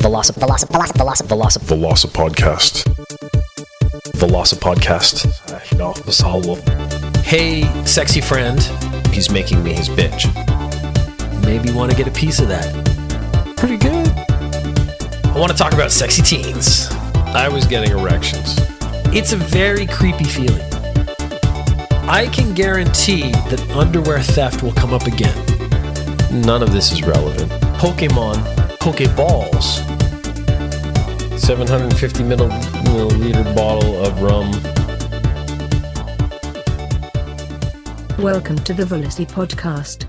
Velocip, Velocip, Velocip, Velocip, Velocip. Veloci Podcast. Veloci Podcast. No, Vasal Hey, sexy friend, He's making me his bitch. maybe want to get a piece of that. Pretty good. I want to talk about sexy teens. I was getting erections. It's a very creepy feeling. I can guarantee that underwear theft will come up again. None of this is relevant. Pokemon, Pokeballs, 750 milliliter bottle of rum. Welcome to the Velocity Podcast,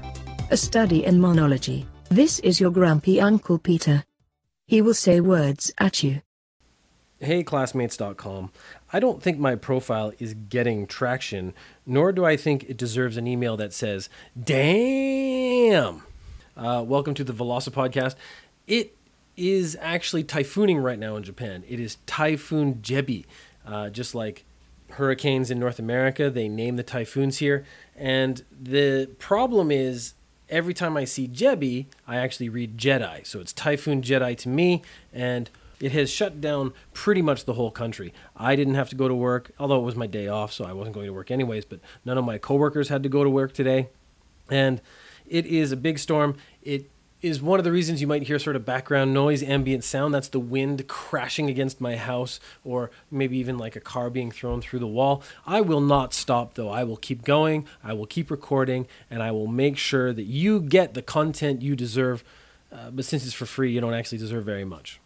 a study in monology. This is your grumpy Uncle Peter. He will say words at you. heyclassmates.com. I don't think my profile is getting traction, nor do I think it deserves an email that says, damn. Uh, welcome to the Veloci podcast. It is actually typhooning right now in Japan. It is Typhoon Jebi. Uh, just like hurricanes in North America, they name the typhoons here. And the problem is, every time I see Jebi, I actually read Jedi. So it's Typhoon Jedi to me, and it has shut down pretty much the whole country. I didn't have to go to work, although it was my day off, so I wasn't going to work anyways, but none of my coworkers had to go to work today. And it is a big storm. It is one of the reasons you might hear sort of background noise, ambient sound. That's the wind crashing against my house, or maybe even like a car being thrown through the wall. I will not stop though. I will keep going, I will keep recording, and I will make sure that you get the content you deserve. Uh, but since it's for free, you don't actually deserve very much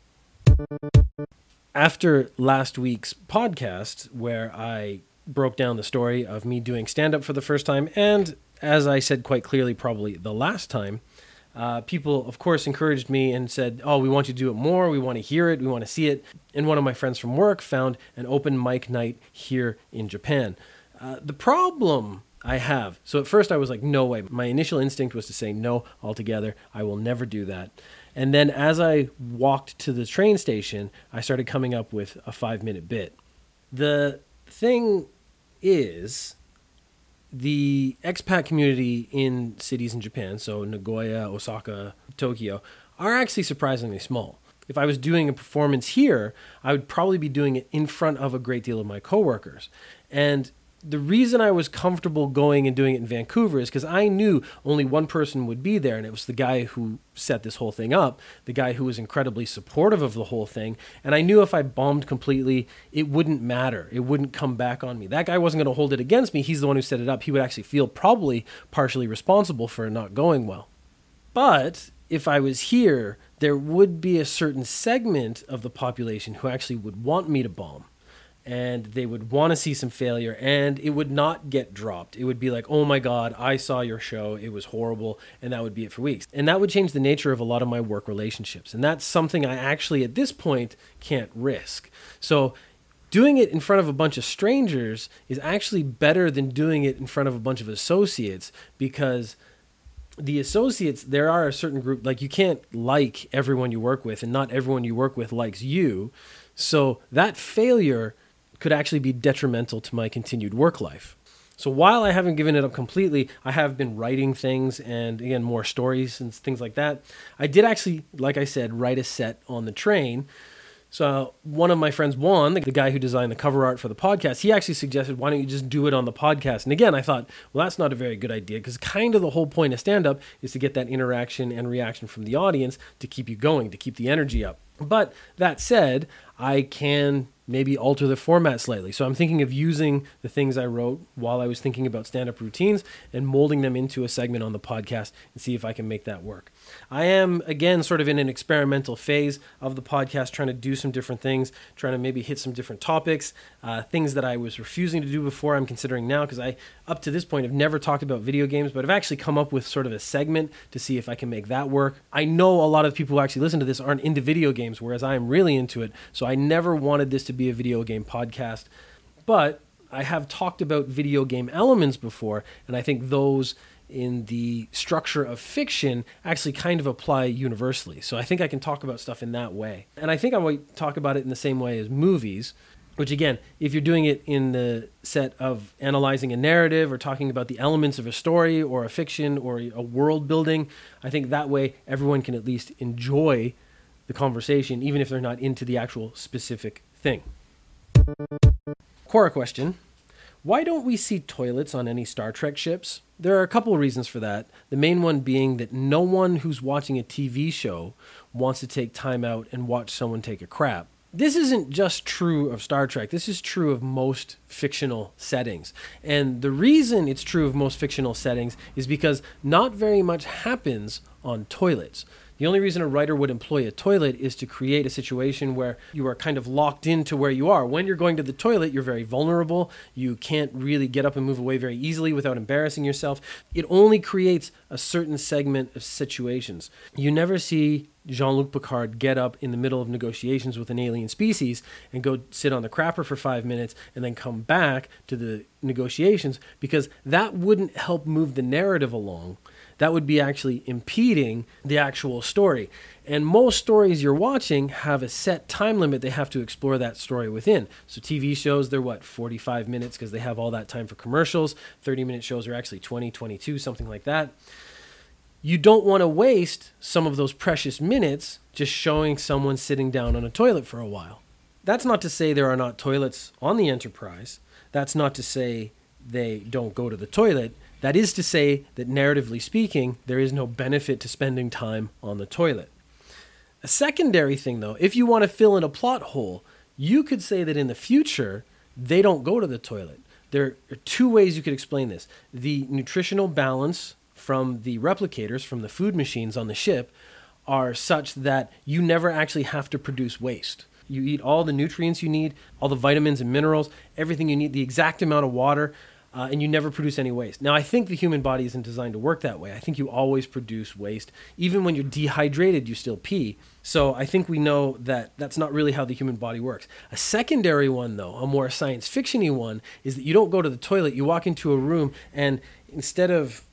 after last week's podcast, where I broke down the story of me doing stand up for the first time, and as I said quite clearly, probably the last time, uh, people, of course, encouraged me and said, Oh, we want you to do it more. We want to hear it. We want to see it. And one of my friends from work found an open mic night here in Japan. Uh, the problem I have, so at first I was like, No way. My initial instinct was to say no altogether. I will never do that. And then as I walked to the train station, I started coming up with a five minute bit. The thing is, the expat community in cities in Japan, so Nagoya, Osaka, Tokyo, are actually surprisingly small. If I was doing a performance here, I would probably be doing it in front of a great deal of my coworkers. And the reason I was comfortable going and doing it in Vancouver is because I knew only one person would be there, and it was the guy who set this whole thing up, the guy who was incredibly supportive of the whole thing. And I knew if I bombed completely, it wouldn't matter. It wouldn't come back on me. That guy wasn't going to hold it against me. He's the one who set it up. He would actually feel probably partially responsible for it not going well. But if I was here, there would be a certain segment of the population who actually would want me to bomb and they would want to see some failure and it would not get dropped. It would be like oh my god i saw your show. It was horrible and that would be it for weeks. And that would change the nature of a lot of my work relationships and that's something i actually at this point can't risk. So doing it in front of a bunch of strangers is actually better than doing it in front of a bunch of associates because the associates there are a certain group like you can't like everyone you work with and not everyone you work with likes you. So that failure could actually be detrimental to my continued work life. So while I haven't given it up completely, I have been writing things and again more stories and things like that. I did actually, like I said, write a set on the train. So one of my friends, Juan, the guy who designed the cover art for the podcast, he actually suggested, "Why don't you just do it on the podcast?" And again, I thought, well, that's not a very good idea because kind of the whole point of stand-up is to get that interaction and reaction from the audience to keep you going, to keep the energy up. But that said, I can maybe alter the format slightly. So I'm thinking of using the things I wrote while I was thinking about stand up routines and molding them into a segment on the podcast and see if I can make that work. I am, again, sort of in an experimental phase of the podcast, trying to do some different things, trying to maybe hit some different topics, uh, things that I was refusing to do before, I'm considering now, because I, up to this point, have never talked about video games, but I've actually come up with sort of a segment to see if I can make that work. I know a lot of people who actually listen to this aren't into video games, whereas I am really into it, so I never wanted this to be a video game podcast. But I have talked about video game elements before, and I think those in the structure of fiction actually kind of apply universally. So I think I can talk about stuff in that way. And I think I might talk about it in the same way as movies, which again, if you're doing it in the set of analyzing a narrative or talking about the elements of a story or a fiction or a world building, I think that way everyone can at least enjoy the conversation, even if they're not into the actual specific thing. Quora question Why don't we see toilets on any Star Trek ships? There are a couple of reasons for that. The main one being that no one who's watching a TV show wants to take time out and watch someone take a crap. This isn't just true of Star Trek. This is true of most fictional settings. And the reason it's true of most fictional settings is because not very much happens on toilets. The only reason a writer would employ a toilet is to create a situation where you are kind of locked into where you are. When you're going to the toilet, you're very vulnerable. You can't really get up and move away very easily without embarrassing yourself. It only creates a certain segment of situations. You never see Jean Luc Picard get up in the middle of negotiations with an alien species and go sit on the crapper for five minutes and then come back to the negotiations because that wouldn't help move the narrative along that would be actually impeding the actual story. And most stories you're watching have a set time limit they have to explore that story within. So TV shows, they're what, 45 minutes because they have all that time for commercials. 30 minute shows are actually 20, 22, something like that. You don't want to waste some of those precious minutes just showing someone sitting down on a toilet for a while. That's not to say there are not toilets on the Enterprise. That's not to say they don't go to the toilet. That is to say that, narratively speaking, there is no benefit to spending time on the toilet. A secondary thing, though, if you want to fill in a plot hole, you could say that in the future, they don't go to the toilet. There are two ways you could explain this the nutritional balance from the replicators, from the food machines on the ship, are such that you never actually have to produce waste. You eat all the nutrients you need, all the vitamins and minerals, everything you need, the exact amount of water uh, and you never produce any waste. Now, I think the human body isn't designed to work that way. I think you always produce waste. Even when you're dehydrated, you still pee. So I think we know that that's not really how the human body works. A secondary one, though, a more science fictiony one, is that you don't go to the toilet. You walk into a room, and instead of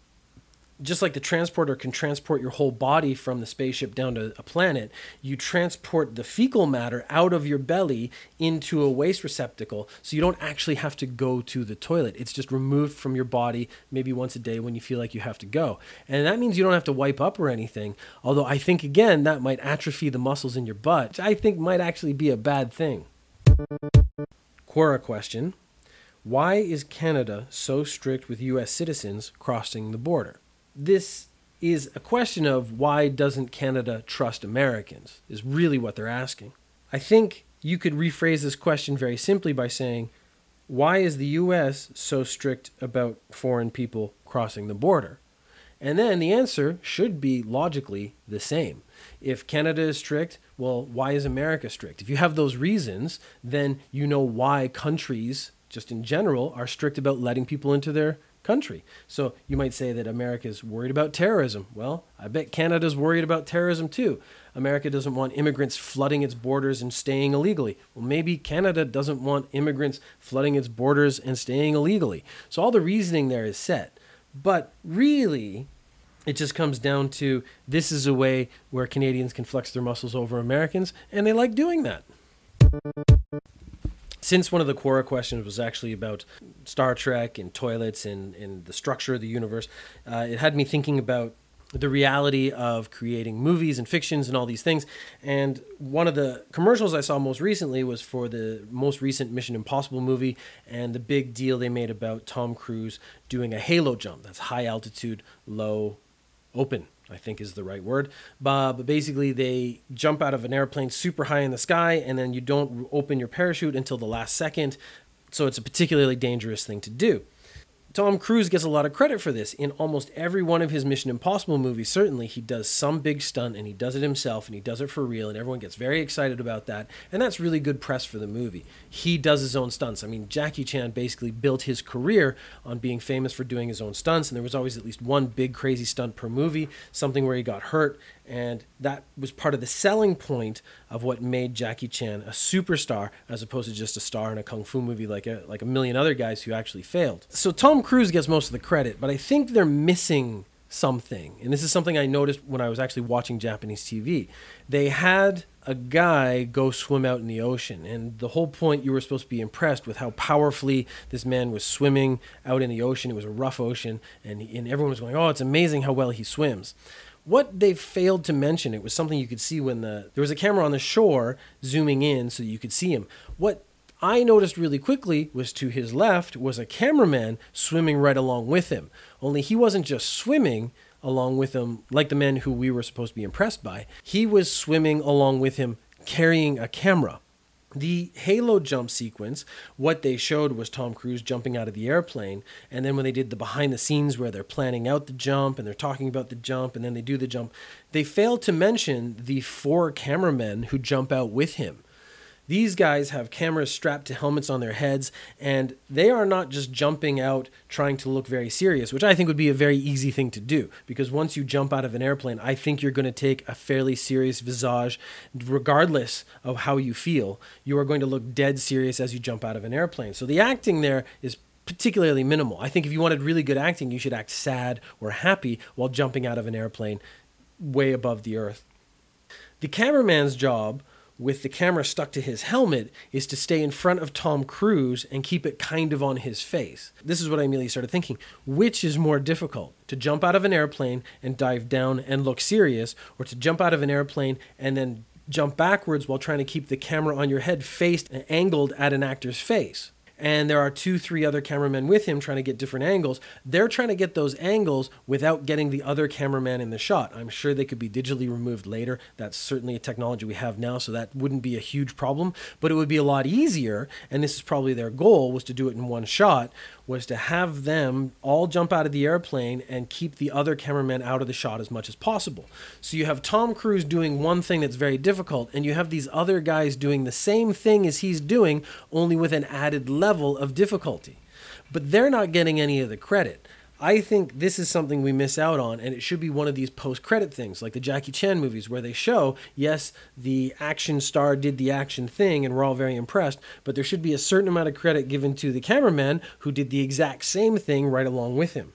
just like the transporter can transport your whole body from the spaceship down to a planet, you transport the fecal matter out of your belly into a waste receptacle. So you don't actually have to go to the toilet. It's just removed from your body maybe once a day when you feel like you have to go. And that means you don't have to wipe up or anything. Although I think, again, that might atrophy the muscles in your butt, which I think might actually be a bad thing. Quora question Why is Canada so strict with U.S. citizens crossing the border? This is a question of why doesn't Canada trust Americans, is really what they're asking. I think you could rephrase this question very simply by saying, why is the US so strict about foreign people crossing the border? And then the answer should be logically the same. If Canada is strict, well, why is America strict? If you have those reasons, then you know why countries, just in general, are strict about letting people into their country. So you might say that America is worried about terrorism. Well, I bet Canada's worried about terrorism too. America doesn't want immigrants flooding its borders and staying illegally. Well, maybe Canada doesn't want immigrants flooding its borders and staying illegally. So all the reasoning there is set. But really, it just comes down to this is a way where Canadians can flex their muscles over Americans, and they like doing that since one of the Quora questions was actually about Star Trek and toilets and, and the structure of the universe, uh, it had me thinking about the reality of creating movies and fictions and all these things. And one of the commercials I saw most recently was for the most recent Mission Impossible movie and the big deal they made about Tom Cruise doing a halo jump. That's high altitude, low, open I think is the right word. But, basically, they jump out of an airplane super high in the sky, and then you don't open your parachute until the last second. So it's a particularly dangerous thing to do. Tom Cruise gets a lot of credit for this. In almost every one of his Mission Impossible movies, certainly, he does some big stunt and he does it himself and he does it for real, and everyone gets very excited about that. And that's really good press for the movie. He does his own stunts. I mean, Jackie Chan basically built his career on being famous for doing his own stunts, and there was always at least one big crazy stunt per movie, something where he got hurt, and that was part of the selling point of what made Jackie Chan a superstar as opposed to just a star in a kung fu movie like a, like a million other guys who actually failed. So Tom Cruise gets most of the credit, but I think they're missing something. And this is something I noticed when I was actually watching Japanese TV. They had a guy go swim out in the ocean. And the whole point, you were supposed to be impressed with how powerfully this man was swimming out in the ocean. It was a rough ocean, and, and everyone was going, Oh, it's amazing how well he swims. What they failed to mention, it was something you could see when the there was a camera on the shore zooming in so you could see him. What I noticed really quickly was to his left was a cameraman swimming right along with him. Only he wasn't just swimming along with him like the men who we were supposed to be impressed by. He was swimming along with him carrying a camera. The Halo jump sequence, what they showed was Tom Cruise jumping out of the airplane. And then when they did the behind the scenes where they're planning out the jump and they're talking about the jump and then they do the jump, they failed to mention the four cameramen who jump out with him. These guys have cameras strapped to helmets on their heads, and they are not just jumping out trying to look very serious, which I think would be a very easy thing to do. Because once you jump out of an airplane, I think you're going to take a fairly serious visage, regardless of how you feel. You are going to look dead serious as you jump out of an airplane. So the acting there is particularly minimal. I think if you wanted really good acting, you should act sad or happy while jumping out of an airplane way above the earth. The cameraman's job with the camera stuck to his helmet is to stay in front of Tom Cruise and keep it kind of on his face. This is what I immediately started thinking. Which is more difficult? To jump out of an airplane and dive down and look serious, or to jump out of an airplane and then jump backwards while trying to keep the camera on your head faced and angled at an actor's face? And there are two, three other cameramen with him trying to get different angles. They're trying to get those angles without getting the other cameraman in the shot. I'm sure they could be digitally removed later. That's certainly a technology we have now, so that wouldn't be a huge problem. But it would be a lot easier, and this is probably their goal, was to do it in one shot, was to have them all jump out of the airplane and keep the other cameraman out of the shot as much as possible. So you have Tom Cruise doing one thing that's very difficult, and you have these other guys doing the same thing as he's doing, only with an added level of difficulty. But they're not getting any of the credit. I think this is something we miss out on, and it should be one of these post credit things, like the Jackie Chan movies, where they show, yes, the action star did the action thing, and we're all very impressed, but there should be a certain amount of credit given to the cameraman who did the exact same thing right along with him.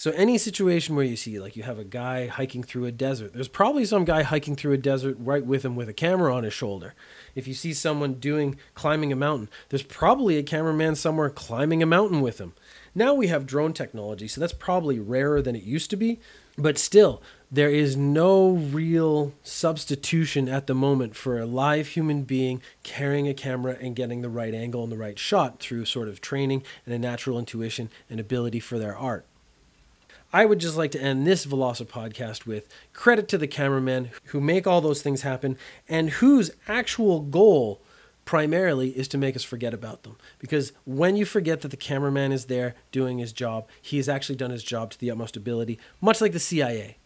So, any situation where you see, like, you have a guy hiking through a desert, there's probably some guy hiking through a desert right with him with a camera on his shoulder. If you see someone doing climbing a mountain, there's probably a cameraman somewhere climbing a mountain with him. Now we have drone technology, so that's probably rarer than it used to be, but still, there is no real substitution at the moment for a live human being carrying a camera and getting the right angle and the right shot through sort of training and a natural intuition and ability for their art. I would just like to end this Veloci podcast with credit to the cameramen who make all those things happen and whose actual goal primarily is to make us forget about them. Because when you forget that the cameraman is there doing his job, he has actually done his job to the utmost ability, much like the CIA.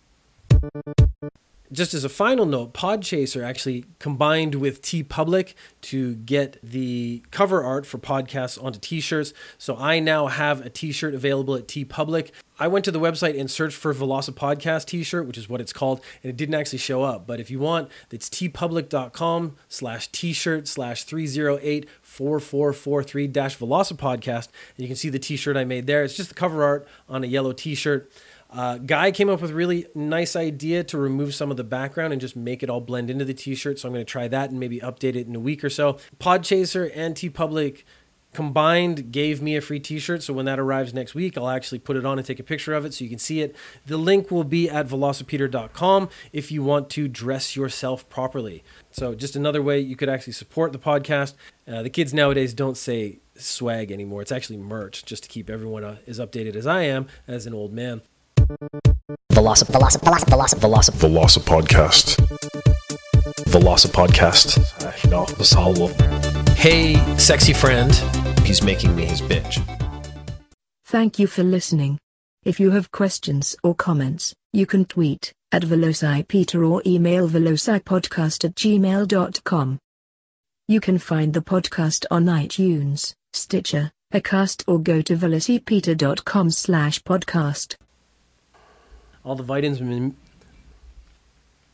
Just as a final note, Podchaser actually combined with TeePublic to get the cover art for podcasts onto t-shirts. So I now have a t-shirt available at TeePublic. I went to the website and searched for Veloci Podcast t-shirt, which is what it's called, and it didn't actually show up. But if you want, it's teepublic.com slash t-shirt slash 308 4443 dash Velocipodcast. And you can see the t-shirt I made there. It's just the cover art on a yellow t-shirt. Uh, Guy came up with a really nice idea to remove some of the background and just make it all blend into the t-shirt. So I'm going to try that and maybe update it in a week or so. Podchaser and TeePublic combined gave me a free t-shirt so when that arrives next week i'll actually put it on and take a picture of it so you can see it the link will be at velocipeter.com if you want to dress yourself properly so just another way you could actually support the podcast uh, the kids nowadays don't say swag anymore it's actually merch just to keep everyone uh, as updated as i am as an old man Veloci, Veloci, Veloci, Veloci, Veloci. Veloci Podcast. Veloci Podcast. No, das hallo. hey sexy friend he's making me his bitch Thank you for listening. If you have questions or comments, you can tweet at VelociPeter or email velocipodcast at gmail.com. You can find the podcast on iTunes, Stitcher, Acast or go to velocipeter.com slash podcast. all the vitamins